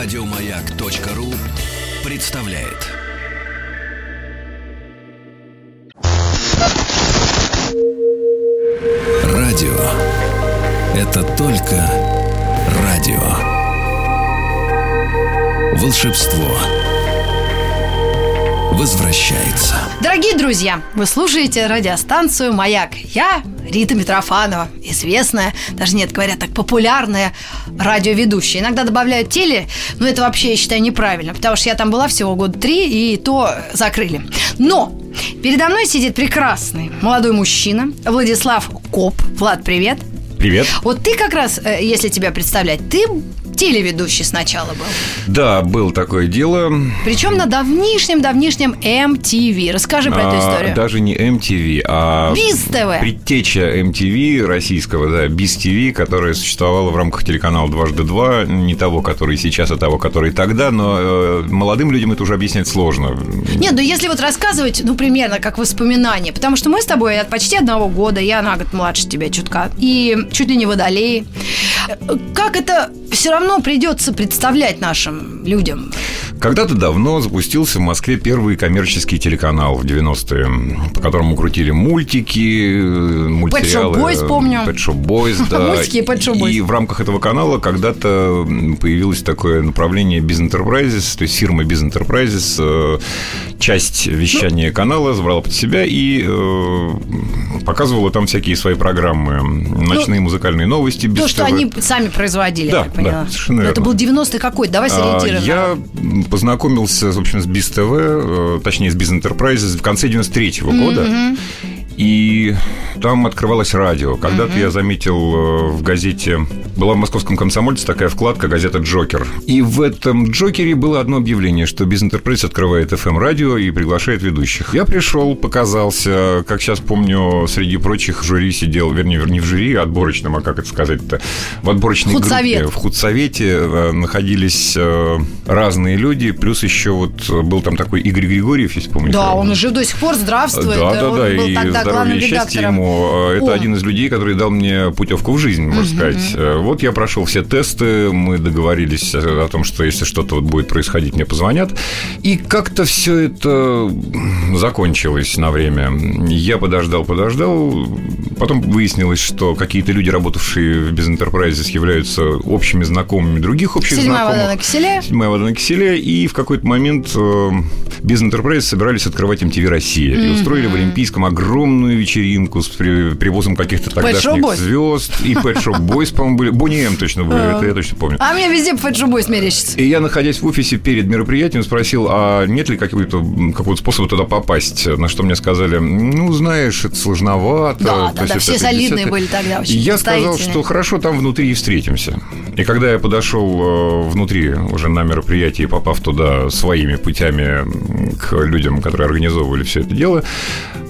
Радиомаяк.ру представляет. Радио это только радио. Волшебство возвращается. Дорогие друзья, вы слушаете радиостанцию «Маяк». Я Рита Митрофанова, известная, даже нет, говорят так, популярная радиоведущая. Иногда добавляют теле, но это вообще, я считаю, неправильно, потому что я там была всего года три, и то закрыли. Но передо мной сидит прекрасный молодой мужчина Владислав Коп. Влад, привет. Привет. Вот ты как раз, э, если тебя представлять, ты телеведущий сначала был. Да, был такое дело. Причем на давнишнем-давнишнем MTV. Расскажи про эту А, историю. Даже не MTV, а Биз ТВ. предтеча MTV российского, да, Биз ТВ, которая существовала в рамках телеканала «Дважды два», не того, который сейчас, а того, который тогда, но э, молодым людям это уже объяснять сложно. Нет, ну если вот рассказывать, ну, примерно как воспоминания, потому что мы с тобой от почти одного года, я на год младше тебя чутка, и чуть ли не водолей. Как это все равно придется представлять нашим людям? Когда-то давно запустился в Москве первый коммерческий телеканал в 90-е, по которому крутили мультики, э, мультсериалы. Shop Boys, помню. Pet Shop Boys, да. Мультики и Pet Shop Boys. И в рамках этого канала когда-то появилось такое направление Biz Enterprises, то есть фирма Biz Enterprises, э, часть вещания канала забрала под себя и э, показывала там всякие свои программы. Ночные музыкальные новости. То, что они сами производили, Да, я поняла. да, совершенно Но Это верно. был 90-й какой? Давай А, сориентируем. Я познакомился, в общем, с Биз ТВ, э, точнее, с Биз Enterprises в конце 93-го года. И там открывалось радио. Когда-то я заметил э, в газете... Была в московском комсомольце такая вкладка газета «Джокер». И в этом «Джокере» было одно объявление, что Биз Enterprise открывает FM-радио и приглашает ведущих. Я пришел, показался. Как сейчас помню, среди прочих в жюри сидел, вернее, не в жюри, а отборочном, а как это сказать-то, в отборочной Худсовет. группе. В худсовете э, находились э, разные люди, плюс еще вот был там такой Игорь Григорьев, если помните. Да, он жив до сих пор, здравствует. Да, да, да, и тогда здоровья и счастья ему. Это О. один из людей, который дал мне путевку в жизнь, можно сказать. Э, Вот я прошел все тесты, мы договорились о о том, что если что-то вот будет происходить, мне позвонят. И как-то все это закончилось на время. Я подождал, подождал. Потом выяснилось, что какие-то люди, работавшие в Enterprises, являются общими знакомыми других общих Седьмая знакомых. вода на киселе. Седьмая вода на киселе. И в какой-то момент э, Без Enterprise собирались открывать MTV Россия. И устроили в Олимпийском огромную вечеринку с при- привозом каких-то Shop тогдашних Boys. звезд. И Pet Shop Boys, по-моему, были. Бонни М точно были, это я точно помню. А мне везде по Фэджубой смерещится. И я, находясь в офисе перед мероприятием, спросил, а нет ли какого-то, какого-то способа туда попасть? На что мне сказали, ну, знаешь, это сложновато. Да, да, да, все солидные были тогда, очень я сказал, что хорошо, там внутри и встретимся. И когда я подошел э, внутри уже на мероприятие, попав туда своими путями к людям, которые организовывали все это дело,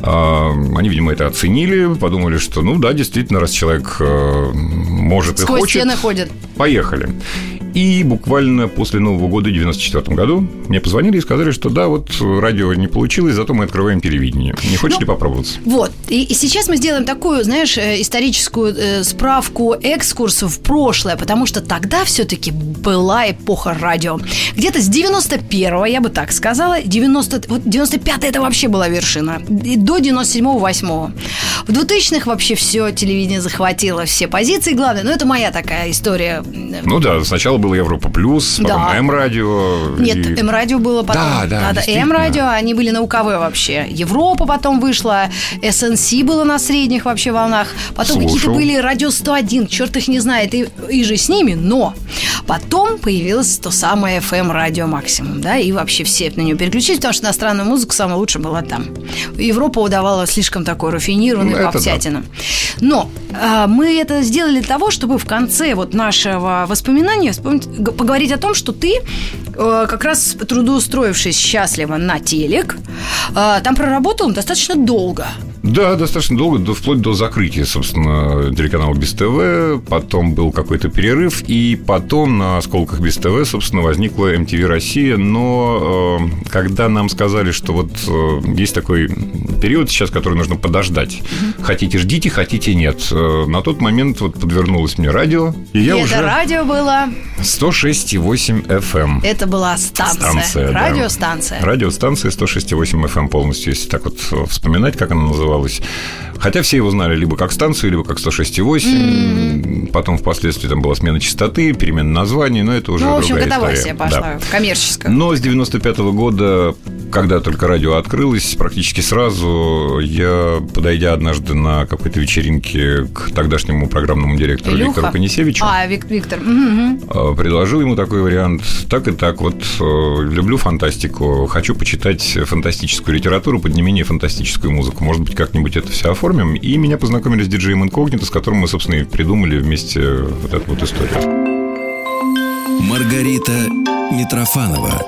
э, они, видимо, это оценили, подумали, что, ну да, действительно, раз человек э, может и Сквозь хочет, стены ходят. поехали. И буквально после Нового года, в 94 году, мне позвонили и сказали, что да, вот радио не получилось, зато мы открываем телевидение. Не хочешь Ну, ли попробоваться? Вот. И, и сейчас мы сделаем такую, знаешь, э, историческую э, справку, экскурс в прошлое, потому что тогда все-таки была эпоха радио. Где-то с 91-го, я бы так сказала, 90, вот 95 это вообще была вершина. И до 97-го, 8 В 2000-х вообще все телевидение захватило, все позиции главные. Но это моя такая история. Ну да, сначала было Европа Плюс, потом Да. М-радио. Нет, и- М-радио было потом. Да, да, действительно. М-радио, они были на УКВ вообще. Европа потом вышла, СНС было на средних вообще волнах. Потом какие-то были радио 101, черт их не знает, и, и же с ними, но потом появилось то самое FM радио максимум, да, и вообще все на нее переключились, потому что иностранная музыка самая лучшая была там. Европа удавала слишком такой рафинированный Ну, это попсятина. Но а, мы это сделали для того, чтобы в конце вот нашего воспоминания вспомнить, поговорить о том, что ты э, как раз трудоустроившись счастливо на телек, э, там проработал достаточно долго. Да, достаточно долго, до, вплоть до закрытия, собственно, телеканала Без ТВ. Потом был какой-то перерыв, и потом на осколках Без ТВ, собственно, возникла MTV Россия. Но э, когда нам сказали, что вот э, есть такой период сейчас, который нужно подождать. Хотите, ждите, хотите, нет. Э, на тот момент вот подвернулось мне радио, и я И уже... это радио было, 106,8 FM. это была станция, Станция, да. радиостанция. Радиостанция 106,8 FM эм полностью, если так вот э, вспоминать, как она называлась оставалось Хотя все его знали либо как станцию, либо как 106,8. Потом впоследствии там была смена частоты, перемена названий, но это уже Ну, в общем, годовая история. пошла, Да. коммерческая. Но с 95 года, когда только радио открылось, практически сразу я, подойдя однажды на какой-то вечеринке к тогдашнему программному директору Илюха? Виктору Конисевичу, А, Вик- Виктор. э, предложил ему такой вариант. Так и так, вот э, люблю фантастику, хочу почитать фантастическую литературу под не менее фантастическую музыку. Может быть, как-нибудь это все оформим. И меня познакомили с диджеем Инкогнито, с которым мы, собственно, и придумали вместе вот эту вот историю. Маргарита Митрофанова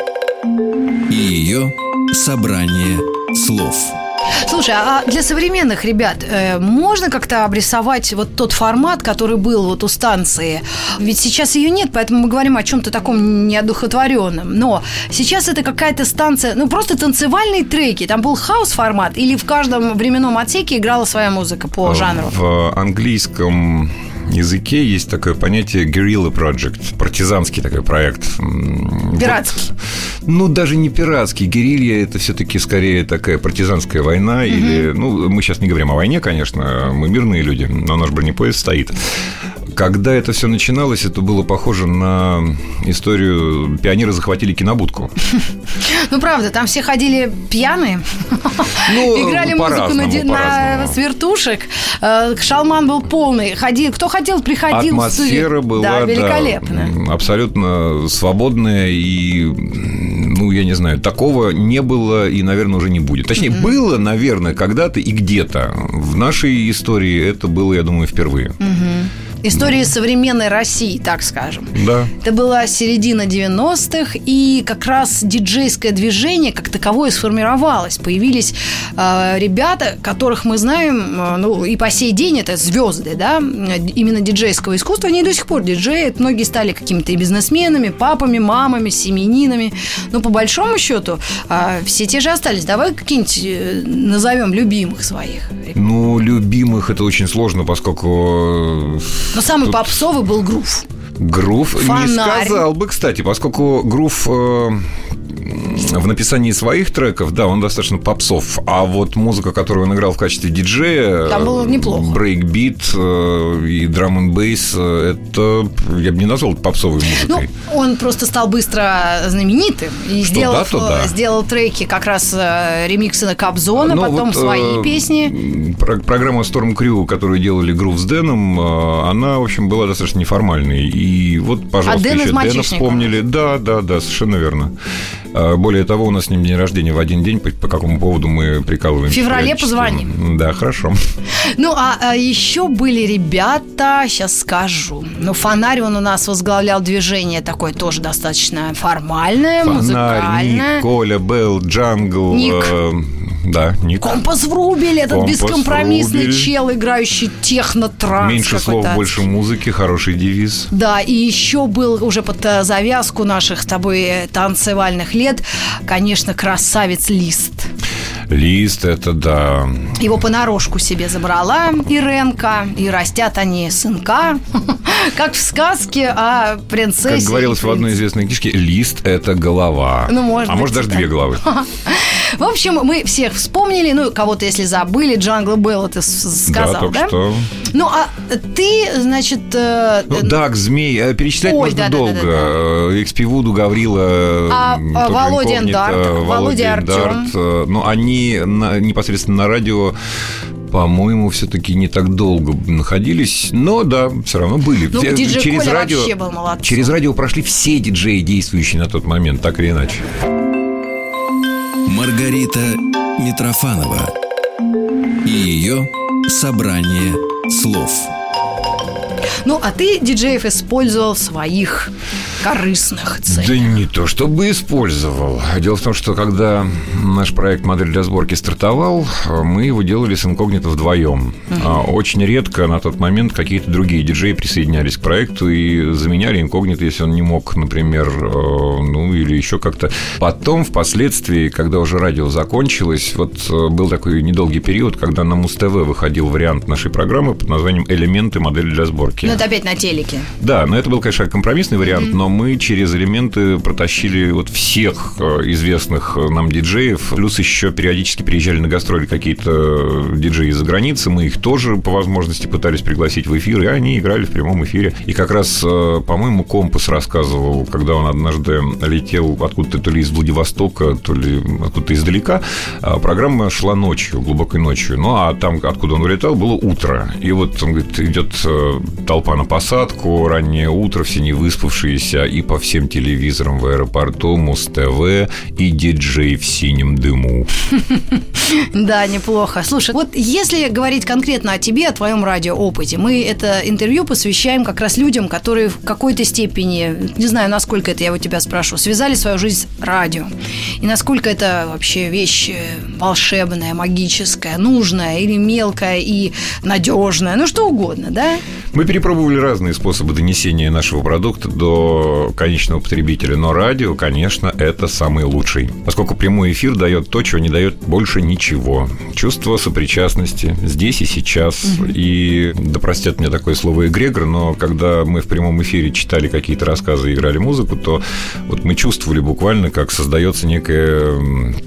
и ее собрание слов. Слушай, а для современных ребят э, можно как-то обрисовать вот тот формат, который был вот у станции? Ведь сейчас ее нет, поэтому мы говорим о чем-то таком неодухотворенном. Но сейчас это какая-то станция, ну просто танцевальные треки. Там был хаос-формат или в каждом временном отсеке играла своя музыка по жанру? В английском языке есть такое понятие guerrilla project, партизанский такой проект. Пиратский. вот. ну, даже не пиратский. Герилья – это все-таки скорее такая партизанская война. Или, ну, мы сейчас не говорим о войне, конечно, мы мирные люди, но наш бронепоезд стоит. Когда это все начиналось, это было похоже на историю «Пионеры захватили кинобудку». Ну, правда, там все ходили пьяные, Ну, играли музыку на, свертушек. Э, Шалман был полный. Кто хотел, приходил. Атмосфера была, великолепная. абсолютно свободная и, ну, я не знаю, такого не было и, наверное, уже не будет. Точнее, было, наверное, когда-то и где-то. В нашей истории это было, я думаю, впервые. История современной России, так скажем. Да. Это была середина 90-х, и как раз диджейское движение как таковое сформировалось. Появились э, ребята, которых мы знаем, э, ну, и по сей день это звезды, да, именно диджейского искусства. Они до сих пор диджеют. Многие стали какими-то и бизнесменами, папами, мамами, семенинами. Но по большому счету э, все те же остались. Давай какие-нибудь э, назовем любимых своих. Ну, любимых это очень сложно, поскольку э, Но самый Тут- попсовый был грув. Грув не Фонарь. сказал бы, кстати, поскольку грув э, в написании своих треков, да, он достаточно попсов. А вот музыка, которую он играл в качестве диджея... Там было неплохо. Брейкбит э, и drum n bass это я бы не назвал попсовой Ну, музыкой. он просто стал быстро знаменитым и Что сделал, да, то да. сделал треки как раз э, ремиксы на Кобзона, Ну, потом вот, свои э, песни. про- Программа Storm Crew, которую делали Грув с Дэном, э, она, в общем, была достаточно неформальной. И вот, пожалуйста, А Дэн еще Дэна вспомнили. Да, да, да, совершенно верно. Э, Более того, у нас с ним день рождения в один день, по, по какому поводу мы прикалываемся. В феврале позвоним. Да, хорошо. Ну, а, а еще были ребята, сейчас скажу. Ну, фонарь он у нас возглавлял движение такое тоже достаточно формальное, Фонарь, музыкальное. Ник, Коля, Белл, Джангл. Ник. э, Да, Ник. Компас Врубель, этот Компас бескомпромиссный Врубель. чел, играющий техно-транс Меньше слов, больше музыки, хороший девиз. Да, и еще был уже под э, завязку наших с тобой э, танцевальных лет, конечно, красавец Лист. Лист, это да. Его понарошку себе забрала Иренка, и растят они сынка, как в сказке о принцессе. Как говорилось в одной известной книжке, лист – это голова. Ну, может а быть, может, даже да. две головы. В общем, мы всех вспомнили, ну, кого-то, если забыли, Джангл Белл ты с- сказал, да, да? что. Ну, а ты, значит... э, Ну, Дак, Змей, э, перечислять Ой, можно да-да-да-да-да. долго. Э, XP Вуду, Гаврила, А, Володя Эндарт, Володя Володя. Э, Ну, они на- непосредственно на радио по-моему, все-таки не так долго находились, но да, все равно были. Ну, диджей через Коля радио, вообще был молодцом. через радио прошли все диджеи, действующие на тот момент, так или иначе. Маргарита Митрофанова и ее собрание слов. Ну, а ты диджеев использовал в своих корыстных целях? Да не то, чтобы использовал. Дело в том, что когда наш проект «Модель для сборки» стартовал, мы его делали с инкогнито вдвоем. Угу. Очень редко на тот момент какие-то другие диджеи присоединялись к проекту и заменяли инкогнито, если он не мог, например, э, ну или еще как-то. Потом, впоследствии, когда уже радио закончилось, вот э, был такой недолгий период, когда на Муз-ТВ выходил вариант нашей программы под названием «Элементы модели для сборки». Ну, это опять на телеке. Да, но это был, конечно, компромиссный вариант, mm-hmm. но мы через элементы протащили вот всех э, известных нам диджеев, плюс еще периодически приезжали на гастроли какие-то диджеи из-за границы, мы их тоже по возможности пытались пригласить в эфир, и они играли в прямом эфире. И как раз, э, по-моему, Компас рассказывал, когда он однажды летел откуда-то то ли из Владивостока, то ли откуда-то издалека, программа шла ночью, глубокой ночью. Ну, а там, откуда он вылетал, было утро. И вот, он говорит, идет э, толпа на посадку, раннее утро, все не выспавшиеся, и по всем телевизорам в аэропорту Муз-ТВ и диджей в синем дыму. Да, неплохо. Слушай, вот если говорить конкретно о тебе, о твоем радиоопыте, мы это интервью посвящаем как раз людям, которые в какой-то степени, не знаю, насколько это я у тебя спрошу, связали свою жизнь с радио. И насколько это вообще вещь э, волшебная, магическая, нужная или мелкая и надежная, ну что угодно, да? Мы перепробовали разные способы донесения нашего продукта до конечного потребителя, но радио, конечно, это самый лучший, поскольку прямой эфир дает то, чего не дает больше ничего. Чувство сопричастности здесь и сейчас. Угу. И да простят мне такое слово эгрегор, но когда мы в прямом эфире читали какие-то рассказы и играли музыку, то вот мы чувствовали буквально, как создается некое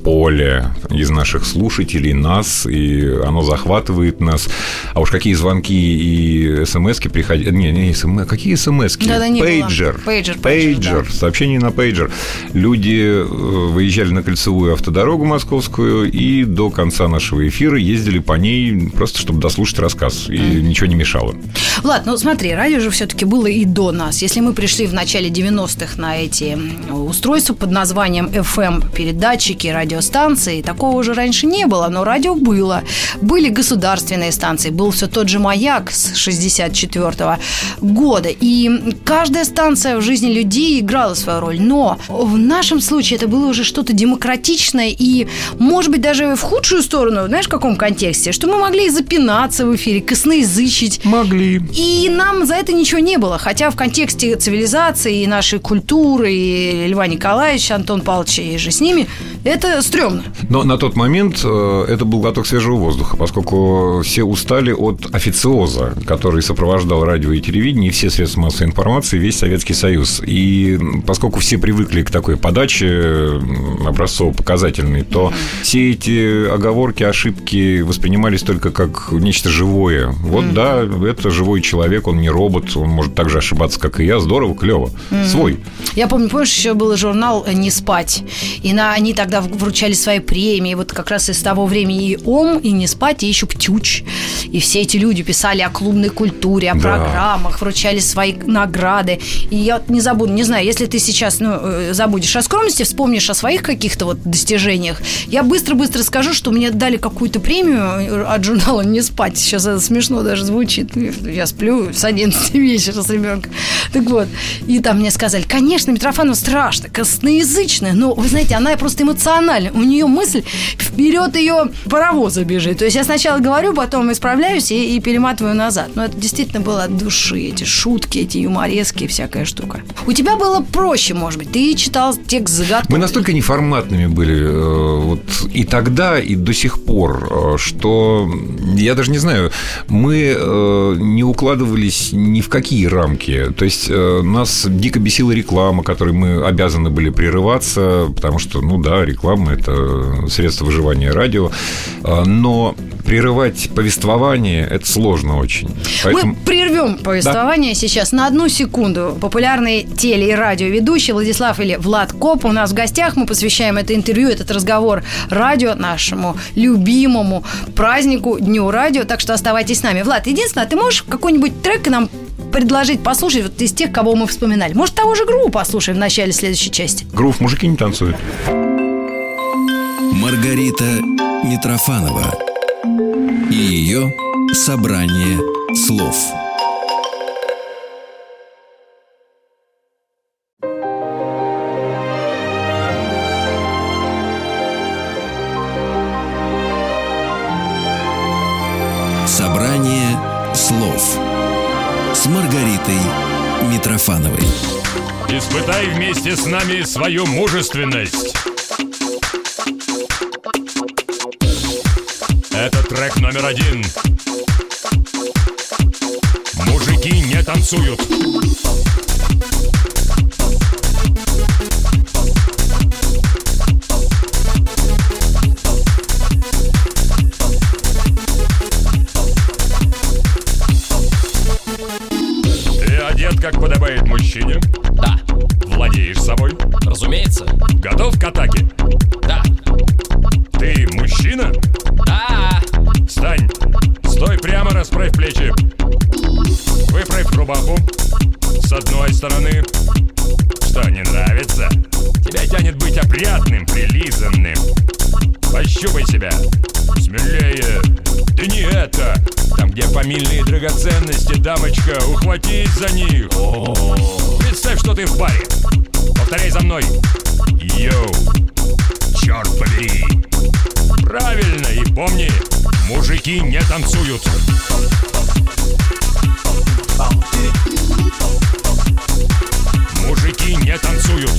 поле из наших слушателей, нас, и оно захватывает нас. А уж какие звонки и смс приходили... Не, не, смс, какие смс да, да, Пейджер. Пейджер. Пейджер. Да. Сообщение на пейджер. Люди э, выезжали на кольцевую автодорогу московскую и до конца нашего эфира ездили по ней просто, чтобы дослушать рассказ. И mm. ничего не мешало. Влад, ну смотри, радио же все-таки было и до нас. Если мы пришли в начале 90-х на эти устройства под названием FM, передатчики, радиостанции, такого уже раньше не было, но радио было. Были государственные станции, был все тот же «Маяк» с 64 -го года. И каждая станция в жизни людей играла свою роль. Но в нашем случае это было уже что-то демократичное и, может быть, даже в худшую сторону, знаешь, в каком контексте? Что мы могли запинаться в эфире, косноязычить. Могли. И нам за это ничего не было. Хотя в контексте цивилизации и нашей культуры, и Льва Николаевича, Антон Павловича и же с ними, это стрёмно. Но на тот момент э, это был глоток свежего воздуха, поскольку все устали от официоза, который сопровождал радио и телевидение, и все средства массовой информации, весь Советский Союз. И поскольку все привыкли к такой подаче образцово-показательной, то все эти оговорки, ошибки воспринимались только как нечто живое. Вот mm-hmm. да, это живой человек, он не робот, он может так же ошибаться, как и я. Здорово, клево. Mm-hmm. Свой. Я помню, помнишь, еще был журнал «Не спать». И на, они тогда вручали свои премии. Вот как раз из того времени и «Ом», и «Не спать», и еще «Птюч». И все эти люди писали о клубной культуре, о да. программах, вручали свои награды. И я не забуду, не знаю, если ты сейчас ну, э, забудешь о скромности, вспомнишь о своих каких-то вот достижениях, я быстро-быстро скажу, что мне дали какую-то премию от журнала «Не спать». Сейчас это смешно даже звучит. Я сплю с 11 вечера с ребенком. Так вот. И там мне сказали, конечно, Митрофанова страшно, косноязычная, но, вы знаете, она просто эмоциональная. У нее мысль вперед ее паровоза бежит. То есть я сначала говорю, потом исправляюсь и, и перематываю назад. Но это действительно было от души. Эти шутки, эти юморески, всякая штука. У тебя было проще, может быть. Ты читал текст загадку. Мы настолько неформатными были э, вот и тогда, и до сих пор, э, что я даже не знаю, мы э, не укладывались ни в какие рамки. То есть нас дико бесила реклама, которой мы обязаны были прерываться, потому что, ну да, реклама – это средство выживания радио. Но прерывать повествование – это сложно очень. Поэтому... Мы прервем повествование да. сейчас на одну секунду. Популярный теле- и радиоведущий Владислав или Влад Коп у нас в гостях. Мы посвящаем это интервью, этот разговор радио нашему любимому празднику Дню радио. Так что оставайтесь с нами. Влад, единственное, ты можешь какой-нибудь трек нам предложить послушать вот из тех, кого мы вспоминали? Может, того же Гру послушаем в начале следующей части? Грув мужики не танцуют. Маргарита Митрофанова и ее собрание слов. Испытай вместе с нами свою мужественность. Это трек номер один. Мужики не танцуют. Стороны. Что, не нравится? Тебя тянет быть опрятным, прилизанным. Пощупай себя. Смелее. Ты не это. Там, где фамильные драгоценности, дамочка, ухватись за них. Представь, что ты в баре. Повторяй за мной. Йоу. Черт побери. Правильно, и помни, мужики не танцуют. Мужики не танцуют.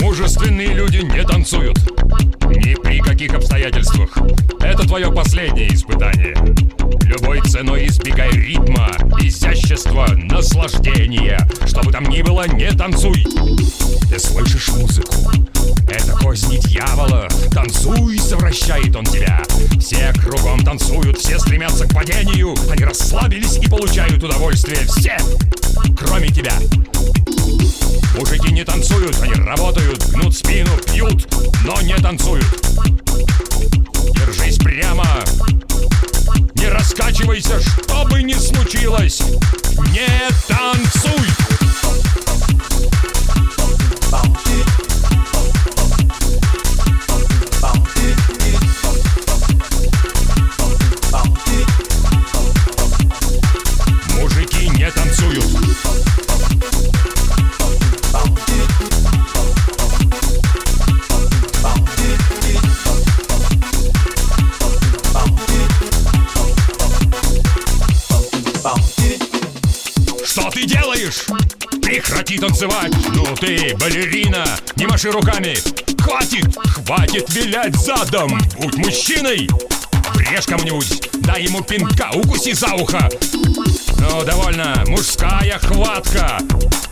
Мужественные люди не танцуют. Ни при каких обстоятельствах. Твое последнее испытание. Любой ценой избегай ритма, изящества, наслаждения. Что бы там ни было, не танцуй. Ты слышишь музыку? Это козни дьявола. Танцуй, совращает он тебя. Все кругом танцуют, все стремятся к падению. Они расслабились и получают удовольствие. Все, кроме тебя. Мужики не танцуют, они работают, гнут спину, пьют, но не танцуют. Держись прямо. Не раскачивайся, что бы ни случилось. Не танцуй. Танцевать! Ну ты, балерина! Не маши руками! Хватит! Хватит вилять задом! Будь мужчиной! Врежь кому-нибудь! Дай ему пинка! Укуси за ухо! Ну, довольно! Мужская хватка!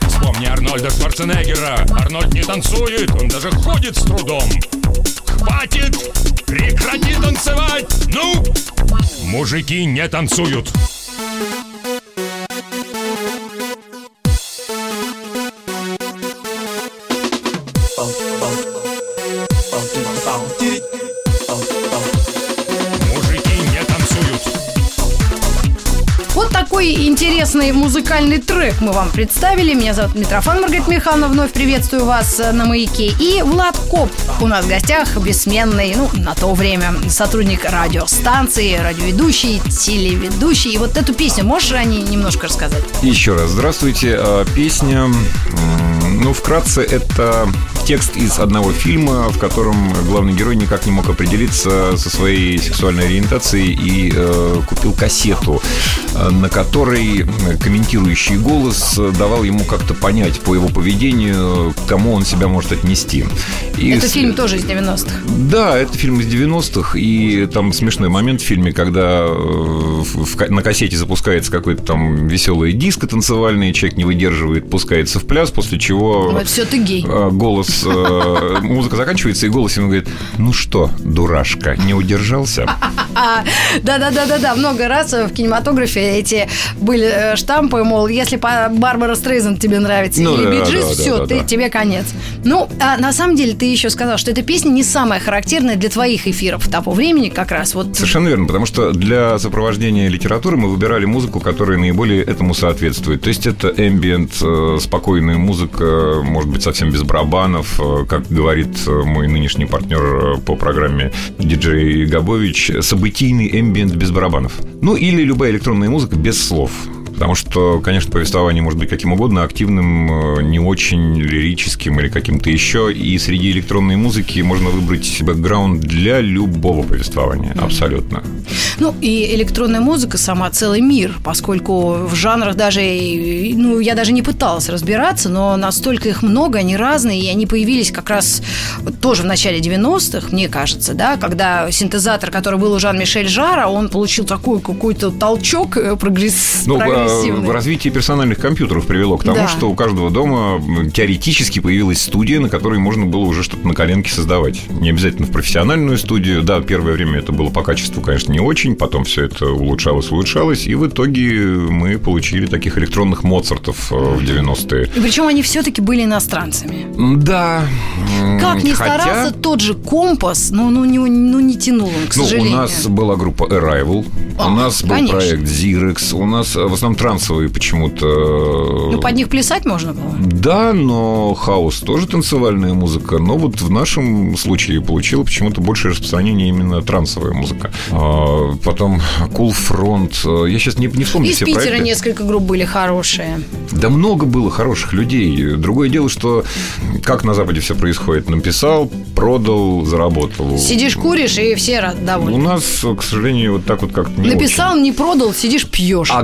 Вспомни Арнольда Шварценеггера! Арнольд не танцует, он даже ходит с трудом! Хватит! Прекрати танцевать! Ну! Мужики не танцуют! Такой интересный музыкальный трек мы вам представили. Меня зовут Митрофан Маргарита Михайловна. Вновь приветствую вас э, на «Маяке». И Влад Коп у нас в гостях, бессменный, ну, на то время, сотрудник радиостанции, радиоведущий, телеведущий. И вот эту песню можешь ней немножко рассказать? Еще раз здравствуйте. А, Песня, ну, вкратце, это текст из одного фильма, в котором главный герой никак не мог определиться со своей сексуальной ориентацией и э, купил кассету, э, на которой комментирующий голос давал ему как-то понять по его поведению, к кому он себя может отнести. И Это с- фильм тоже из 90-х. да, это фильм из 90-х, и там смешной момент в фильме, когда э, в- на кассете запускается какой-то там веселый диско танцевальный, человек не выдерживает, пускается в пляс, после чего Вот все, ты гей. э, голос, э, музыка заканчивается, и голос ему говорит, ну что, дурашка, не удержался? А, Да-да-да-да-да, много раз в кинематографе эти были э, штампы, мол, если Барбара Стрейзен тебе нравится Ну или да, Биджис, да, все, да, ты, тебе конец. Ну, а на самом деле ты еще сказал, что эта песня не самая характерная для твоих эфиров того времени как раз. Вот Совершенно верно, потому что для сопровождения литературы мы выбирали музыку, которая наиболее этому соответствует. То есть это эмбиент, спокойная музыка, может быть, совсем без барабанов, э, как говорит э, мой нынешний партнер э, по программе диджей Габович, событийный эмбиент без барабанов. Ну или любая электронная музыка без слов. Потому что, конечно, повествование может быть каким угодно, активным, э, не очень лирическим или каким-то еще. И среди электронной музыки можно выбрать бэкграунд для любого повествования. Абсолютно. Ну, и электронная музыка сама целый мир, поскольку в жанрах даже, ну, я даже не пыталась разбираться, но настолько их много, они разные, и они появились как раз тоже в начале 90-х, мне кажется, да, когда синтезатор, который был у Жан-Мишель Жара, он получил такой какой-то толчок э, прогресс... Ну, прогрессивный. развитие персональных компьютеров привело к тому, Да. что у каждого дома теоретически появилась студия, на которой можно было уже что-то на коленке создавать. Не обязательно в профессиональную студию. Да, первое время это было по качеству, конечно, не очень, потом все это улучшалось, улучшалось, и в итоге мы получили таких электронных Моцартов э, в 90-е. И причем они все-таки были иностранцами. Да. Как ни хотя- старался, тот же компас, ну, ну, не, ну, не тянул он, к Ну, у сожалению. нас была группа Arrival, А, у нас был конечно. проект Xerox, у нас э, в основном трансовые почему-то. Ну, под них плясать можно было. Да, но хаос тоже танцевальная музыка, но вот в нашем случае получила почему-то большее распространение именно трансовая музыка. А, потом Cool Front, я сейчас не, не вспомню Из все Питера проекты. несколько групп были хорошие. Да много было хороших людей. Другое дело, что как на Западе все происходит. Написал, продал, заработал. Сидишь, куришь, и все рад- У довольны. нас, к сожалению, вот так вот как-то не Написал, не продал, сидишь, пьешь. А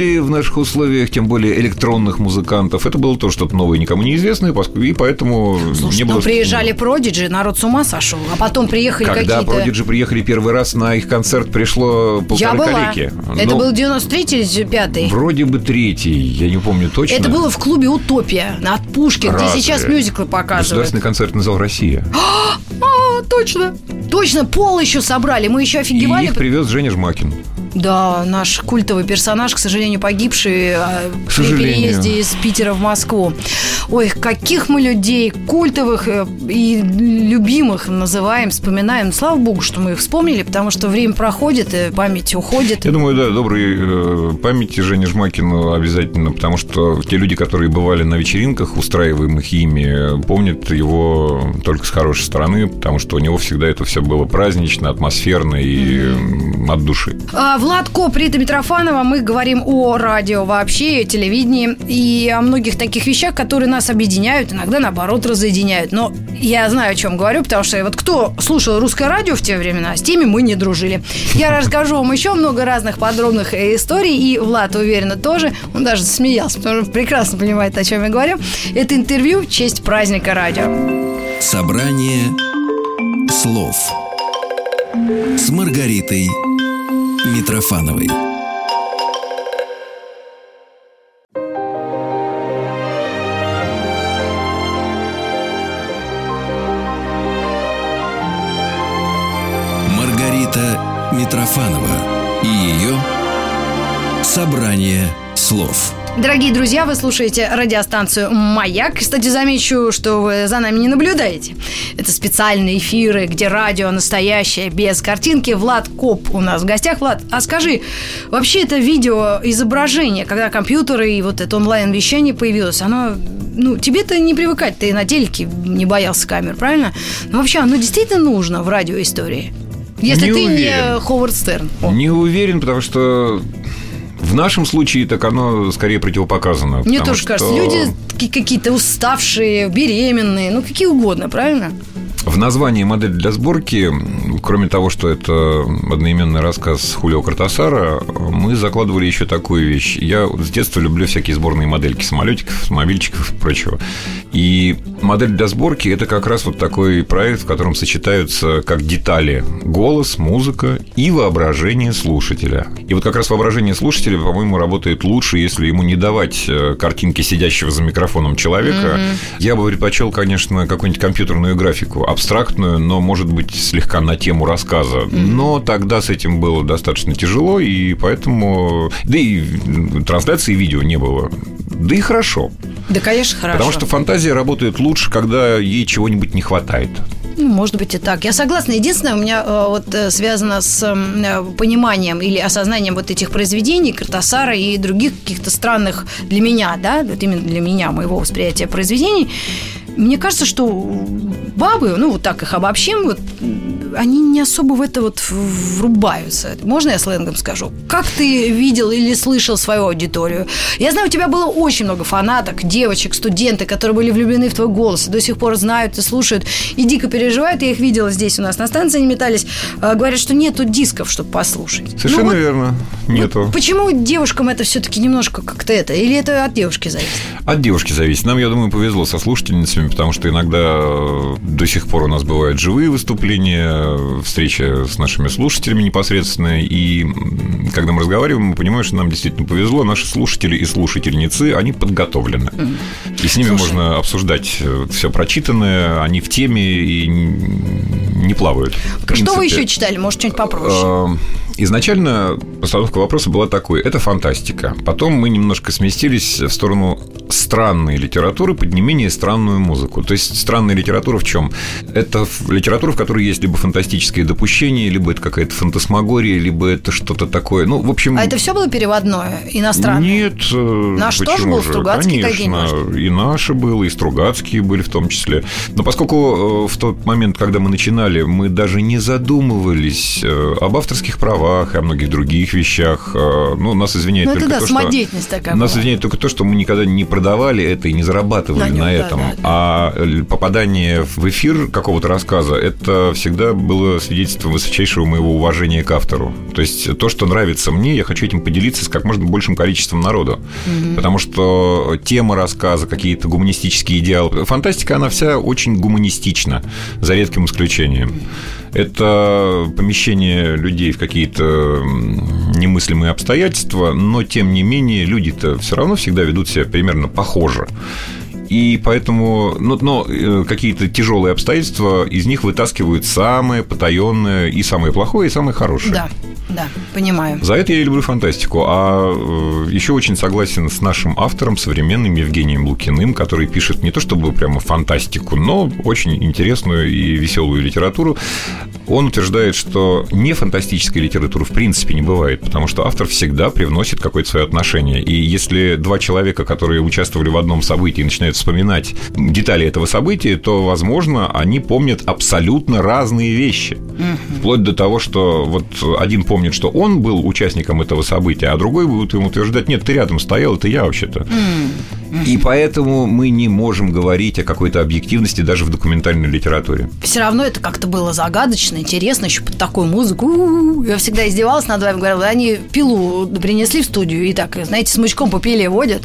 гастроли в наших условиях, тем более электронных музыкантов, это было то что-то новое, никому неизвестное, и поэтому Слушай, не ну было... приезжали Продиджи, народ с ума сошел. А потом приехали Когда какие-то... Продиджи приехали первый раз, на их концерт пришло полторы Я была. коллеги. Это Ну, был 93-й или 5 Вроде бы третий, я не помню точно. Это было в клубе «Утопия» от Пушкин, где Разве? сейчас мюзиклы показывают. Государственный концертный зал «Россия». А, точно. Точно, пол еще собрали. Мы еще И офигевали. их привез Женя Жмакин. Да, наш культовый персонаж, к сожалению, погибший а, при сожалению. переезде из Питера в Москву. Ой, каких мы людей культовых э, и любимых называем, вспоминаем. Слава богу, что мы их вспомнили, потому что время проходит, и память уходит. Я думаю, да, доброй э, памяти Жене Жмакину обязательно, потому что те люди, которые бывали на вечеринках, устраиваемых ими, помнят его только с хорошей стороны, потому что у него всегда это все было празднично, атмосферно и м, от души. А, Влад Коп, Рита Митрофанова. Мы говорим о радио вообще, о телевидении и о многих таких вещах, которые нас объединяют, иногда, наоборот, разъединяют. Но я знаю, о чем говорю, потому что вот кто слушал русское радио в те времена, с теми мы не дружили. Я расскажу вам еще много разных подробных э, историй, и Влад, уверена, тоже. Он даже засмеялся, потому что прекрасно понимает, о чем я говорю. Это интервью в честь праздника радио. Собрание слов с Маргаритой Митрофановой. Маргарита Митрофанова и ее собрание слов. Дорогие друзья, вы слушаете радиостанцию «Маяк». Кстати, замечу, что вы за нами не наблюдаете. Это специальные эфиры, где радио настоящее, без картинки. Влад Коп у нас в гостях. Влад, а скажи, вообще это видео изображение, когда компьютеры и вот это онлайн-вещание появилось, оно, ну, тебе-то не привыкать, ты на телеке не боялся камер, правильно? Но вообще оно действительно нужно в радиоистории? Если Не ты не уверен. Ховард Стерн. О. Не уверен, потому что в нашем случае так оно скорее противопоказано. Мне тоже что кажется, люди какие-то уставшие, беременные, ну какие угодно, правильно? В названии «Модель для сборки», кроме того, что это одноименный рассказ Хулио Картасара, мы закладывали еще такую вещь. Я с детства люблю всякие сборные модельки самолетиков, автомобильчиков и прочего. И «Модель для сборки» – это как раз вот такой проект, в котором сочетаются как детали голос, музыка и воображение слушателя. И вот как раз воображение слушателя, по-моему, работает лучше, если ему не давать э, картинки сидящего за микрофоном человека. Я бы предпочел, конечно, какую-нибудь компьютерную графику, абстрактную, но, может быть, слегка на тему рассказа. Но тогда с этим было достаточно тяжело, и поэтому... Да и трансляции видео не было. Да и хорошо. Да, конечно, хорошо. Потому что фантазия работает лучше, когда ей чего-нибудь не хватает. Ну, может быть и так. Я согласна. Единственное, у меня э, вот э, связано с э, пониманием или осознанием вот этих произведений Картасара и других каких-то странных для меня, да, вот именно для меня, моего восприятия произведений. Мне кажется, что бабы, ну вот так их обобщим, вот они не особо в это вот врубаются. Можно я сленгом скажу? Как ты видел или слышал свою аудиторию? Я знаю, у тебя было очень много фанаток, девочек, студенты, которые были влюблены в твой голос, до сих пор знают и слушают, и дико переживают. Я их видела здесь у нас на станции, они метались. А, говорят, что нету дисков, чтобы послушать. Совершенно ну, вот, верно, нету. Вот почему девушкам это все-таки немножко как-то это? Или это от девушки зависит? От девушки зависит. Нам, я думаю, повезло со слушательницами, потому что иногда э, до сих пор у нас бывают живые выступления, встреча с нашими слушателями непосредственно. И когда мы разговариваем, мы понимаем, что нам действительно повезло. Наши слушатели и слушательницы, они подготовлены. И с ними Слушай. можно обсуждать э, все прочитанное, они в теме и не плавают. Что вы еще читали? Может, что-нибудь попроще? Изначально постановка вопроса была такой. Это фантастика. Потом мы немножко сместились в сторону странной литературы под не менее странную музыку. То есть странная литература в чем? Это литература, в которой есть либо фантастические допущения, либо это какая-то фантасмагория, либо это что-то такое. Ну, в общем... А это все было переводное, иностранное? Нет. Э, Наш тоже был Стругацкий Конечно, и наши было, и Стругацкие были в том числе. Но поскольку э, в тот момент, когда мы начинали, мы даже не задумывались э, об авторских правах и о многих других вещах, ну, нас извиняет ну, только это, да, то, самодеятельность что... такая Нас была. извиняет только то, что мы никогда не продавали это и не зарабатывали на, нем, на этом. Да, да, да. А попадание в эфир какого-то рассказа, это всегда было свидетельством высочайшего моего уважения к автору. То есть то, что нравится мне, я хочу этим поделиться с как можно большим количеством народу. Угу. Потому что тема рассказа, какие-то гуманистические идеалы. Фантастика, она вся очень гуманистична, за редким исключением. Это помещение людей в какие-то немыслимые обстоятельства, но тем не менее люди-то все равно всегда ведут себя примерно похоже. И поэтому, ну, но э, какие-то тяжелые обстоятельства из них вытаскивают самое потаенное и самое плохое, и самое хорошее. Да. Да, понимаю. За это я и люблю фантастику. А э, еще очень согласен с нашим автором, современным Евгением Лукиным, который пишет не то чтобы прямо фантастику, но очень интересную и веселую литературу. Он утверждает, что не фантастической литературы в принципе не бывает, потому что автор всегда привносит какое-то свое отношение. И если два человека, которые участвовали в одном событии, начинают вспоминать детали этого события, то, возможно, они помнят абсолютно разные вещи. Угу. Вплоть до того, что вот один помнит что он был участником этого события, а другой будет ему утверждать, нет, ты рядом стоял, это я вообще-то. И поэтому мы не можем говорить о какой-то объективности даже в документальной литературе. Все равно это как-то было загадочно, интересно, еще под такую музыку. Я всегда издевалась над вами, говорила, они пилу принесли в студию и так, знаете, смычком по пиле водят.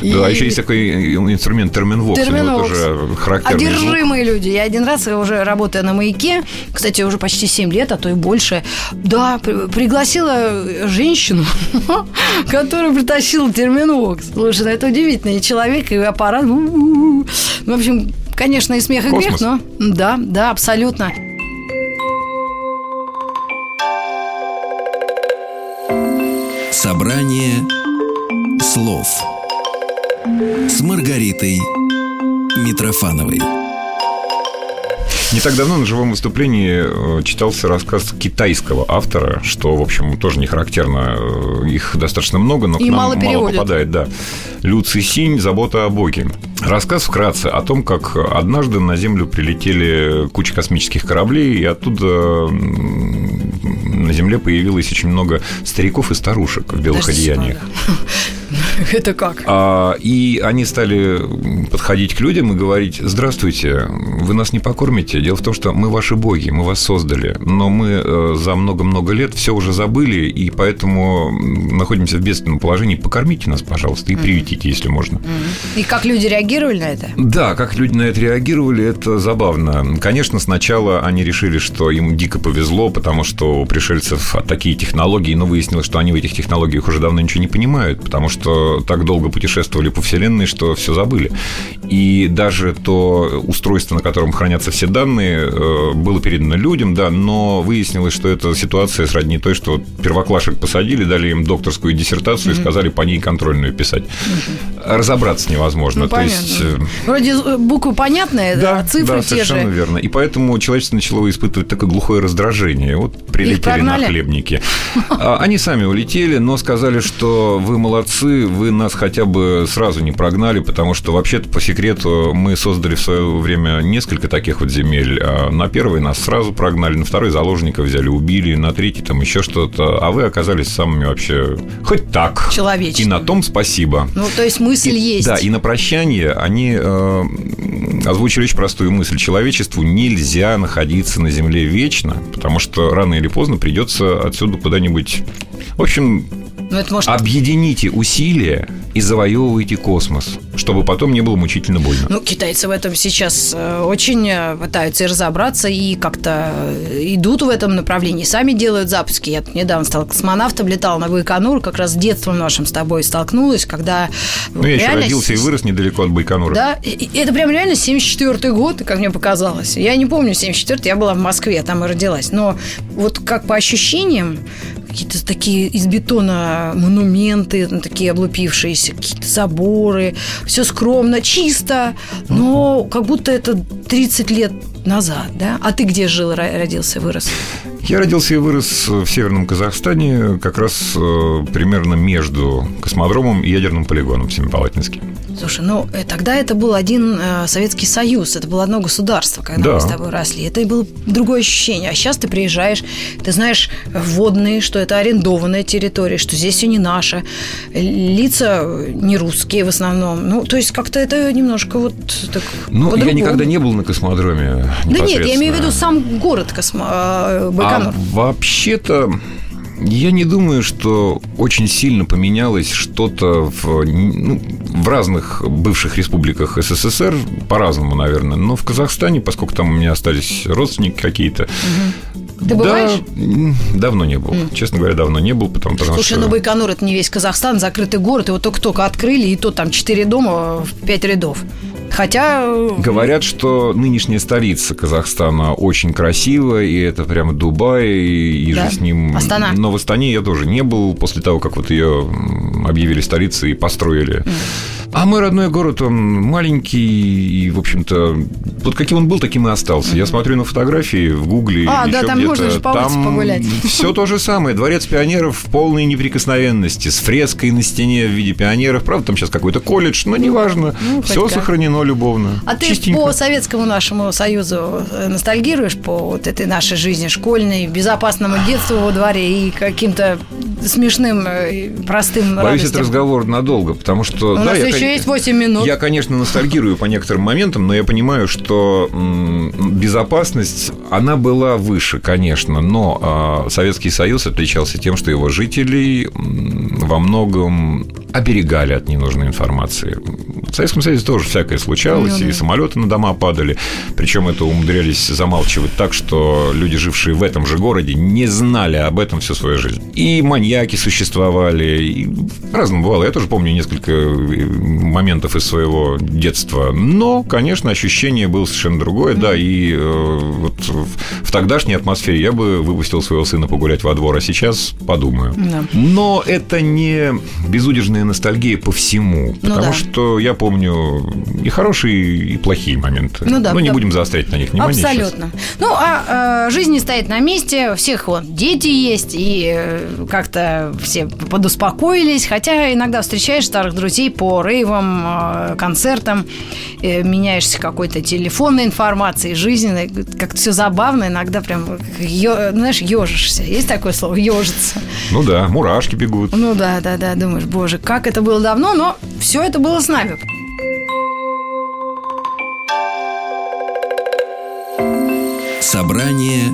Да, и... еще есть такой инструмент терминвокс, терминвокс. тоже характерный Одержимые звук. люди. Я один раз уже работая на маяке, кстати, уже почти 7 лет, а то и больше, да, пригласила женщину, которая притащила терминвокс. Слушай, ну это удивительный человек и аппарат. В общем, конечно, и смех, и грех, но да, да, абсолютно. Собрание слов с Маргаритой Митрофановой. Не так давно на живом выступлении э, читался рассказ китайского автора, что, в общем, тоже не характерно. Э, их достаточно много, но И к нам мало, мало попадает. Да. Лю Цисинь «Забота о Боге». Рассказ вкратце о том, как однажды на Землю прилетели куча космических кораблей, и оттуда на Земле появилось очень много стариков и старушек в белых Даже одеяниях. Это как? А, и они стали подходить к людям и говорить, здравствуйте, вы нас не покормите. Дело в том, что мы ваши боги, мы вас создали, но мы э, за много-много лет все уже забыли, и поэтому находимся в бедственном положении. Покормите нас, пожалуйста, и приютите, если можно. И как люди реагировали на это? Да, как люди на это реагировали, это забавно. Конечно, сначала они решили, что им дико повезло, потому что у пришельцев такие технологии, но выяснилось, что они в этих технологиях уже давно ничего не понимают, потому что что так долго путешествовали по Вселенной, что все забыли. И даже то устройство, на котором хранятся все данные, э, было передано людям, да, но выяснилось, что это ситуация сродни той, что первоклашек посадили, дали им докторскую диссертацию mm-hmm. и сказали по ней контрольную писать. Mm-hmm. Разобраться невозможно. Ну, То есть... Э, Вроде э, буквы понятные, да, а цифры да, те совершенно же. верно. И поэтому человечество начало испытывать такое глухое раздражение. Вот прилетели на хлебники. А, они сами улетели, но сказали, что вы молодцы, вы нас хотя бы сразу не прогнали, потому что вообще-то по секрету мы создали в свое время несколько таких вот земель. А на первый нас сразу прогнали, на второй заложников взяли, убили, на третий там еще что-то, а вы оказались самыми вообще хоть так. Человеческими. И на том спасибо. Ну, то есть мысль И- есть. Да, и на прощание они э, озвучили очень простую мысль. Человечеству нельзя находиться на Земле вечно, потому что рано или поздно придется отсюда куда-нибудь... В общем, Ну, это может... объедините усилия и завоевывайте космос, чтобы потом не было мучительно больно. Ну, китайцы в этом сейчас э, очень э, пытаются и разобраться и как-то э, идут в этом направлении, сами делают запуски. Я тут недавно стала космонавтом, летал на Байконур, как раз с детством нашим с тобой столкнулась, когда... Ну, я еще родился и вырос недалеко от Байконура. Да, и это прям реально 74-й год, как мне показалось. Я не помню 74-й, я была в Москве, там и родилась. Но вот как по ощущениям, какие-то такие из бетона монументы, ну, такие облупившиеся, какие-то заборы, все скромно, чисто, но как будто это 30 лет назад, да? А ты где жил, ро- родился, вырос? Я родился и вырос в Северном Казахстане, как раз э, примерно между космодромом и ядерным полигоном в Семипалатинске. Слушай, ну э, тогда это был один э, Советский Союз, это было одно государство, когда Да. мы с тобой росли. Это и было другое ощущение. А сейчас ты приезжаешь, ты знаешь вводные, что это арендованная территория, что здесь все не наше. Лица не русские в основном. Ну, то есть как-то это немножко вот так Ну, я никогда не был на космодроме. Да нет, я имею в виду сам город Космо... э, Байконур. А вообще-то я не думаю, что очень сильно поменялось что-то в, ну, в разных бывших республиках СССР, по-разному, наверное. Но в Казахстане, поскольку там у меня остались родственники какие-то, Ты бываешь? Да, давно не был. Честно говоря, давно не был, потому, потому Слушай, что... ну Байконур это не весь Казахстан, закрытый город, его только-только открыли, и то там четыре дома в пять рядов. Хотя... э, Говорят, что нынешняя столица Казахстана очень красивая, и это прямо Дубай, и, и Да. же с ним... Астана. Но в Астане я тоже не был после того, как вот ее объявили столицей и построили. А мой родной город, он маленький, и, в общем-то, вот каким он был, таким и остался. Я смотрю на фотографии в Гугле А, да, там можно же по улице погулять. Все то же самое. Дворец пионеров в полной неприкосновенности, с фреской на стене в виде пионеров. Правда, там сейчас какой-то колледж, но неважно. Ну, Все сохранено любовно. А ты Чистенько. по Советскому нашему Союзу э, ностальгируешь по вот этой нашей жизни школьной, безопасному детству во дворе и каким-то смешным, э, простым Боюсь, радостям? разговор надолго, потому что... У да, нас я, еще есть 8 минут. Я, конечно, ностальгирую по некоторым моментам, но я понимаю, что безопасность, она была выше, конечно, но а, Советский Союз отличался тем, что его жителей во многом оберегали от ненужной информации. В Советском Союзе тоже всякое случалось, Ну да. и самолеты на дома падали, причем это умудрялись замалчивать так, что люди, жившие в этом же городе, не знали об этом всю свою жизнь. И маньяки существовали, и по-разному бывало. Я тоже помню несколько э, моментов из своего детства, но, конечно, ощущение было совершенно другое, да, и э, вот в, в тогдашней атмосфере я бы выпустил своего сына погулять во двор, а сейчас подумаю. Да. Но это не безудержная ностальгия по всему, Ну потому да. что я помню и хорошие, и плохие моменты. Ну да, Но не да. будем заострять на них внимание сейчас. Абсолютно. Ну, а э, жизнь не стоит на месте, у всех вот дети есть, и э, как-то все подуспокоились, хотя иногда встречаешь старых друзей по рейвам, э, концертам, э, меняешься какой-то телефонной информацией, жизненной, как-то все забавно, иногда прям, ё- знаешь, ежишься. Есть такое слово, ежиться? Ну да, мурашки бегут. Ну да, да, да, думаешь, боже, как это было давно, но все это было с нами. Собрание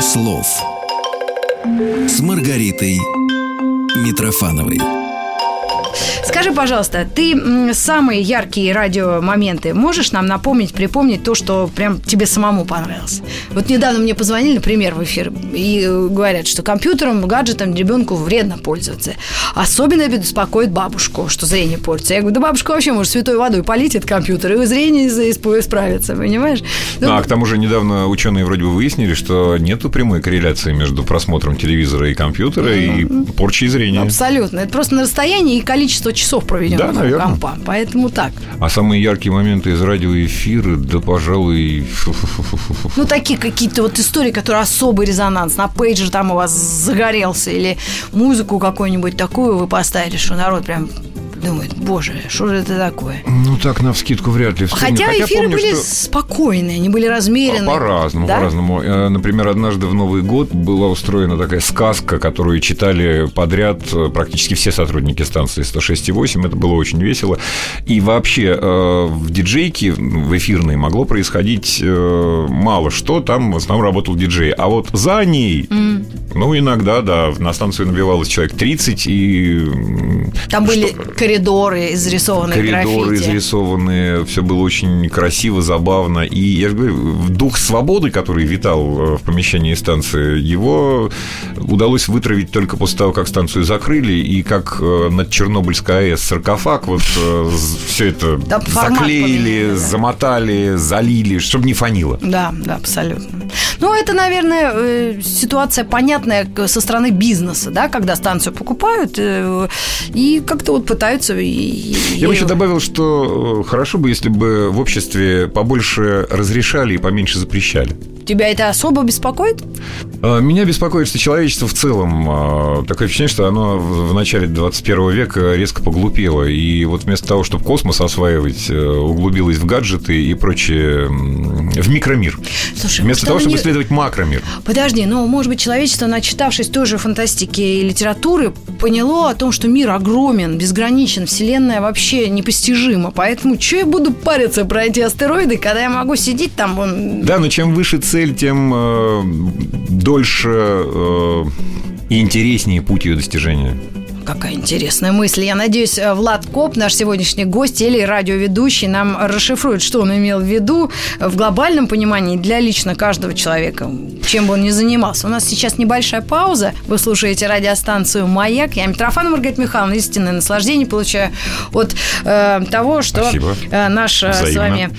слов с Маргаритой Митрофановой. Скажи, пожалуйста, ты самые яркие радиомоменты можешь нам напомнить, припомнить то, что прям тебе самому понравилось? Вот недавно мне позвонили, например, в эфир, и э, говорят, что компьютером, гаджетом ребенку вредно пользоваться. Особенно беспокоит бабушку, что зрение портится. Я говорю, да бабушка вообще может святой водой полить этот компьютер, и зрение исправится, понимаешь? Ну, А к тому же недавно ученые вроде бы выяснили, что нету прямой корреляции между просмотром телевизора и компьютера и порчей зрения. Абсолютно. Это просто на расстоянии и количество часов часов проведем Да, наверное. компа. Поэтому так. А самые яркие моменты из радиоэфира, да, пожалуй. Ну, такие какие-то вот истории, которые особый резонанс. На пейджер там у вас загорелся. Или музыку какую-нибудь такую вы поставили, что народ прям думает, боже, что же это такое? Ну, так, на вскидку вряд ли вспомню. Хотя, эфиры помню, были что- спокойные, они были размеренные. По-разному, Да? по-разному. Э, Например, однажды в Новый год была устроена такая сказка, которую читали подряд э, практически все сотрудники станции 106,8. Это было очень весело. И вообще э, в диджейке, в эфирной, могло происходить мало что. Там в основном работал диджей. А вот за ней, ну, иногда, да, на станцию набивалось человек 30, и Там были коридоры, изрисованные коридоры граффити. изрисованные, все было очень красиво, забавно. И я же говорю, дух свободы, который витал э, в помещении станции, его удалось вытравить только после того, как станцию закрыли, и как э, над Чернобыльской АЭС саркофаг, вот все это Да, заклеили, поменяли, да. замотали, залили, чтобы не фанило. Да, да, абсолютно. Ну, это, наверное, э, ситуация понятная со стороны бизнеса, да, когда станцию покупают э, и как-то вот пытаются... Я бы еще добавил, что э, хорошо бы, если бы в обществе побольше разрешали и поменьше запрещали. Тебя это особо беспокоит? А, Меня беспокоит, что человечество в целом а, такое впечатление, что оно в начале 21 века резко поглупело. И вот вместо того, чтобы космос осваивать, э, углубилось в гаджеты и прочее, в микромир. Слушай, Вместо того, чтобы не- исследовать макромир. Подожди, ну, может быть, человечество, начитавшись той же фантастики и литературы, поняло о том, что мир огромен, безграничен, Вселенная вообще непостижима. Поэтому что я буду париться про эти астероиды, когда я могу сидеть там, вон, Да, но чем выше цель, тем э, дольше э, и интереснее путь ее достижения. Какая интересная мысль. Я надеюсь, э, Влад Коп, наш сегодняшний гость или радиоведущий, нам расшифрует, что он имел в виду в глобальном понимании для лично каждого человека, чем бы он ни занимался. У нас сейчас небольшая пауза. Вы слушаете радиостанцию «Маяк». Я Митрофан Маргарита Михайловна. Истинное наслаждение получаю от э, того, что Спасибо. э, наш э, с Взаимно. вами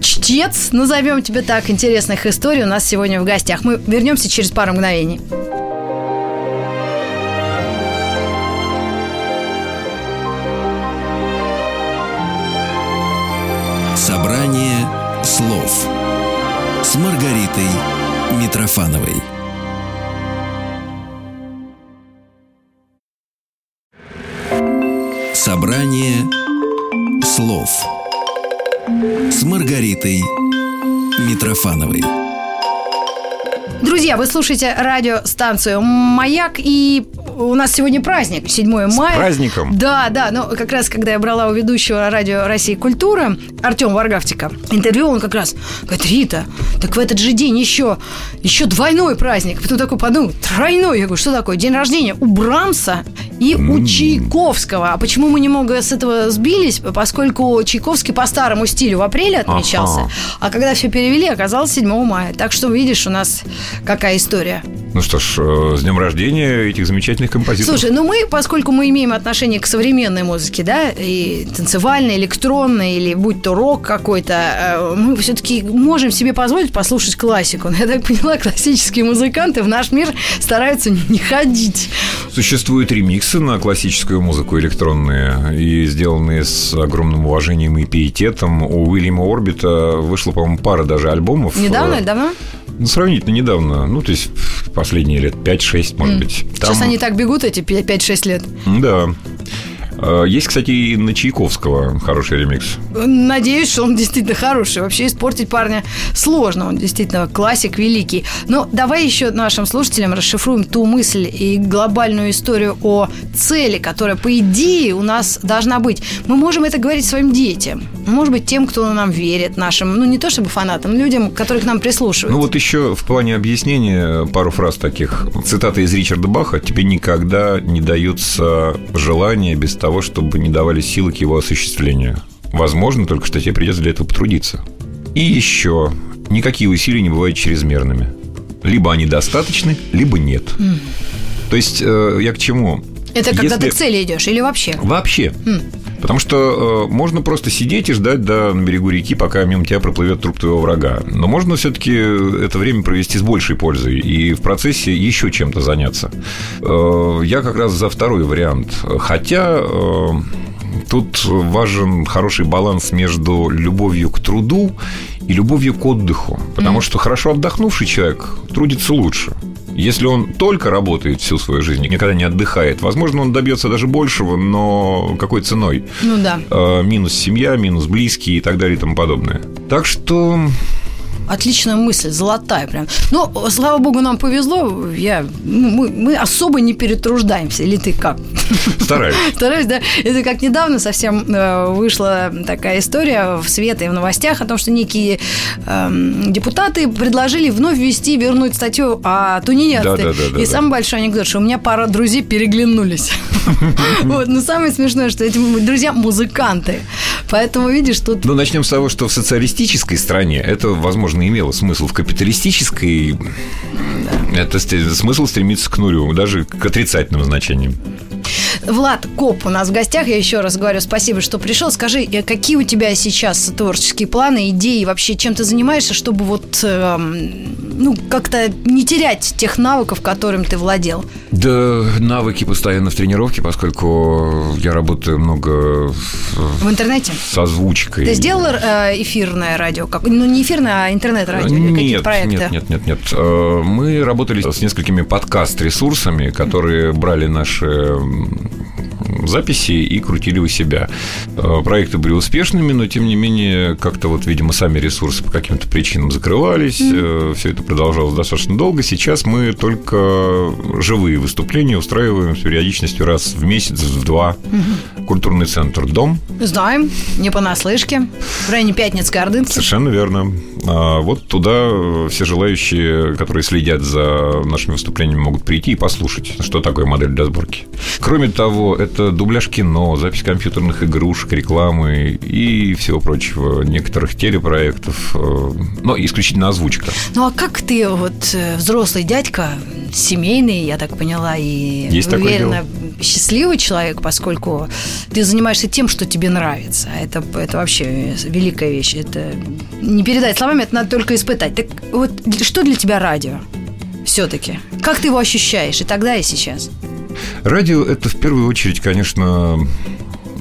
чтец, назовем тебя так, интересных историй у нас сегодня в гостях. Мы вернемся через пару мгновений. Слов с Маргаритой Митрофановой. Собрание слов с Маргаритой Митрофановой. Друзья, вы слушаете радиостанцию «Маяк», и у нас сегодня праздник, 7 мая. праздником! Да, да, но как раз, когда я брала у ведущего радио «России культура» Артема Варгавтика интервью, он как раз говорит, Рита, так в этот же день еще, еще двойной праздник. Потом такой подумал, тройной. Я говорю, что такое? День рождения у Брамса и у Чайковского. А почему мы немного с этого сбились? Поскольку Чайковский по старому стилю в апреле отмечался, Ага. а когда все перевели, оказалось 7 мая. Так что видишь, у нас какая история. Ну что ж, э, с днем рождения этих замечательных композиторов. Слушай, ну мы, поскольку мы имеем отношение к современной музыке, да, и танцевальной, электронной, или будь то рок какой-то, э, мы все-таки можем себе позволить послушать классику. Но я так поняла, классические музыканты в наш мир стараются не ходить. Существуют ремиксы на классическую музыку электронные и сделанные с огромным уважением и пиететом. У Уильяма Орбита вышла, по-моему, пара даже альбомов. Недавно Э, или давно? Ну, сравнительно недавно. Ну, то есть последние лет 5-6, может быть. Сейчас они так бегут, эти 5-6 лет. Да. Э, Есть, кстати, и на Чайковского хороший ремикс. Надеюсь, что он действительно хороший. Вообще испортить парня сложно. Он действительно классик великий. Но давай еще нашим слушателям расшифруем ту мысль и глобальную историю о цели, которая, по идее, у нас должна быть. Мы можем это говорить своим детям. Может быть, тем, кто нам верит, нашим, ну, не то чтобы фанатам, людям, которые к нам прислушиваются. Ну вот еще в плане объяснения пару фраз таких. Цитата из Ричарда Баха «Тебе никогда не дается желание без того, чтобы не давали силы к его осуществлению. Возможно, только что тебе придется для этого потрудиться». И еще никакие усилия не бывают чрезмерными. Либо они достаточны, либо нет. То есть э, я к чему? это когда Если- ты к цели идешь или вообще? Вообще. Потому что э, можно просто сидеть и ждать да, на берегу реки, пока мимо тебя проплывет труп твоего врага. Но можно все-таки это время провести с большей пользой и в процессе еще чем-то заняться. Э, я как раз за второй вариант. Хотя э, тут важен хороший баланс между любовью к труду и любовью к отдыху. Потому что хорошо отдохнувший человек трудится лучше. Если он только работает всю свою жизнь, никогда не отдыхает, возможно, он добьется даже большего, но какой ценой? Ну да. Э, минус семья, минус близкие и так далее и тому подобное. Так что Отличная мысль, золотая прям. Но, слава богу, нам повезло. Я, ну, мы, мы особо не перетруждаемся. Или ты как? Стараюсь. Стараюсь, да. Это как недавно совсем э, вышла такая история в свет и в новостях о том, что некие э, депутаты предложили вновь ввести, вернуть статью о тунеядстве. Да, да, да, да, и да. самый большой анекдот, что у меня пара друзей переглянулись. Вот, но самое смешное, что эти друзья музыканты. Поэтому, видишь, тут Ну, начнем с того, что в социалистической стране это, возможно, имело смысл. В капиталистической это смысл стремиться к нулю, даже к отрицательным значениям. Влад Коп у нас в гостях. Я еще раз говорю спасибо, что пришел. Скажи, э, какие у тебя сейчас творческие планы, идеи, вообще чем ты занимаешься, чтобы вот эм, ну как-то не терять тех навыков, которым ты владел? Да, навыки постоянно в тренировке, поскольку я работаю много в- интернете? с озвучкой. Ты сделал э, эфирное радио? Как, ну, не эфирное, а интернет-радио Нет, проекты? нет, нет, нет, нет. Э, Мы работали с несколькими подкаст-ресурсами, которые брали наши записи и крутили у себя. Э, Проекты были успешными, но тем не менее, как-то вот, видимо, сами ресурсы по каким-то причинам закрывались. Все это продолжалось достаточно долго. Сейчас мы только живые выступления устраиваем с периодичностью раз в месяц, в два. Культурный центр «Дом». Знаем, не понаслышке. В районе Пятницкой Ордынки. Совершенно верно. А Вот туда э, все желающие, которые следят за нашими выступлениями, могут прийти и послушать, что такое модель для сборки. Кроме того, это дубляж кино, запись компьютерных игрушек, рекламы и всего прочего, некоторых телепроектов, э, но исключительно озвучка. Ну а как ты, вот э, взрослый дядька, семейный, я так поняла, и Есть уверенно счастливый человек, поскольку ты занимаешься тем, что тебе нравится. Это, это вообще великая вещь. Это не передать словами, это надо только испытать. Так вот, что для тебя радио? Все-таки. Как ты его ощущаешь и тогда, и сейчас? Радио – это в первую очередь, конечно,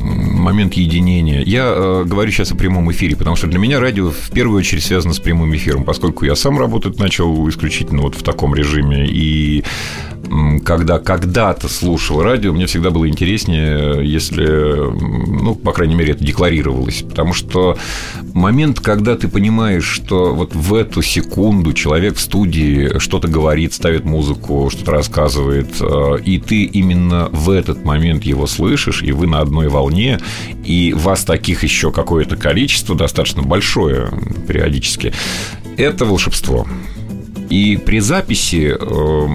момент единения. Я э, говорю сейчас о прямом эфире, потому что для меня радио в первую очередь связано с прямым эфиром, поскольку я сам работать начал исключительно вот в таком режиме, и когда когда-то слушал радио, мне всегда было интереснее, если, ну, по крайней мере, это декларировалось, потому что момент, когда ты понимаешь, что вот в эту секунду человек в студии что-то говорит, ставит музыку, что-то рассказывает, э, и ты именно в этот момент его слышишь, и вы на одной волне, и вас таких еще какое-то количество, достаточно большое периодически, это волшебство. И при записи э,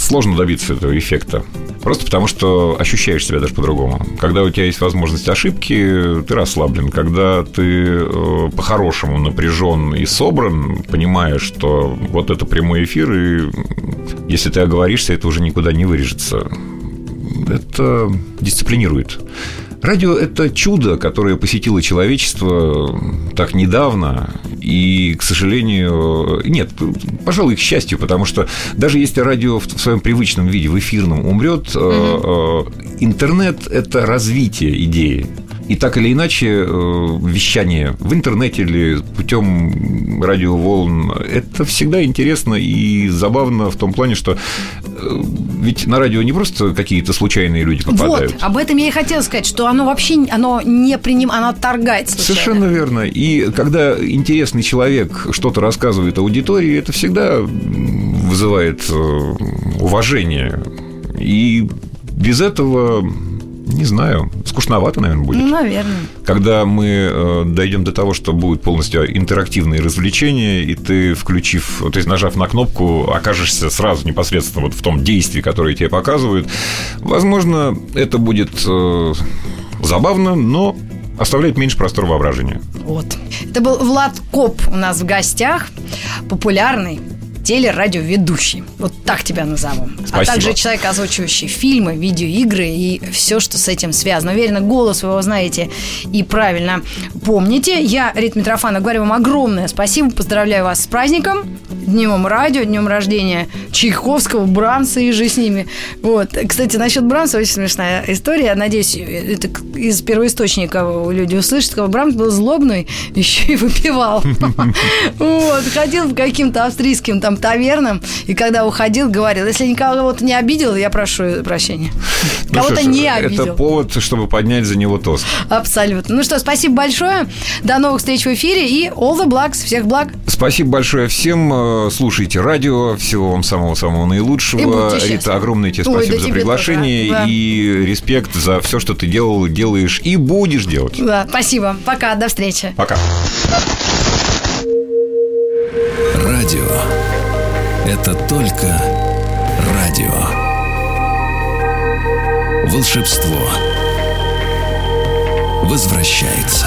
сложно добиться этого эффекта. Просто потому, что ощущаешь себя даже по-другому. Когда у тебя есть возможность ошибки, ты расслаблен. Когда ты э, по-хорошему напряжен и собран, понимаешь, что вот это прямой эфир, и если ты оговоришься, это уже никуда не вырежется. Это дисциплинирует. Радио – это чудо, которое посетило человечество так недавно, и, к сожалению, нет, пожалуй, к счастью, потому что даже если радио в своем привычном виде, в эфирном умрет, э, интернет – это развитие идеи. И так или иначе, э, вещание в интернете или путем радиоволн это всегда интересно и забавно в том плане, что э, ведь на радио не просто какие-то случайные люди попадают. Вот, об этом я и хотела сказать, что оно вообще оно не приним, оно отторгает случайно. Совершенно верно. И когда интересный человек что-то рассказывает аудитории, это всегда вызывает э, уважение. И без этого, не знаю, скучновато, наверное, будет. Наверное. Когда мы э, дойдем до того, что будут полностью интерактивные развлечения, и ты, включив, то есть нажав на кнопку, окажешься сразу непосредственно вот в том действии, которое тебе показывают, возможно, это будет э, забавно, но оставляет меньше простора воображения. Вот. Это был Влад Коп у нас в гостях, популярный телерадиоведущий. Вот так тебя назову. А Спасибо. также человек, озвучивающий фильмы, видеоигры и все, что с этим связано. Уверена, голос вы его знаете и правильно помните. Я, Рит Митрофанов, говорю вам огромное спасибо. Поздравляю вас с праздником. Днем радио, днем рождения Чайковского, Брамса и же с ними. Вот. Кстати, насчет Брамса очень смешная история. Я надеюсь, это из первоисточника люди услышат. Брамс был злобный, еще и выпивал. Вот. Ходил по каким-то австрийским там тавернам, и когда уходил, говорил, если никого-то не обидел, я прошу прощения. Ну Кого-то не обидел. Это повод, чтобы поднять за него тост. Абсолютно. Ну что, спасибо большое. До новых встреч в эфире и all the blacks. Всех благ. Спасибо большое всем. Слушайте радио. Всего вам самого-самого наилучшего. Рита, огромное тебе Ой, спасибо да за приглашение тоже, да. и респект за все, что ты делал, делаешь и будешь делать. Да, спасибо. Пока. До встречи. Пока. Радио. Это только радио. Волшебство. Возвращается.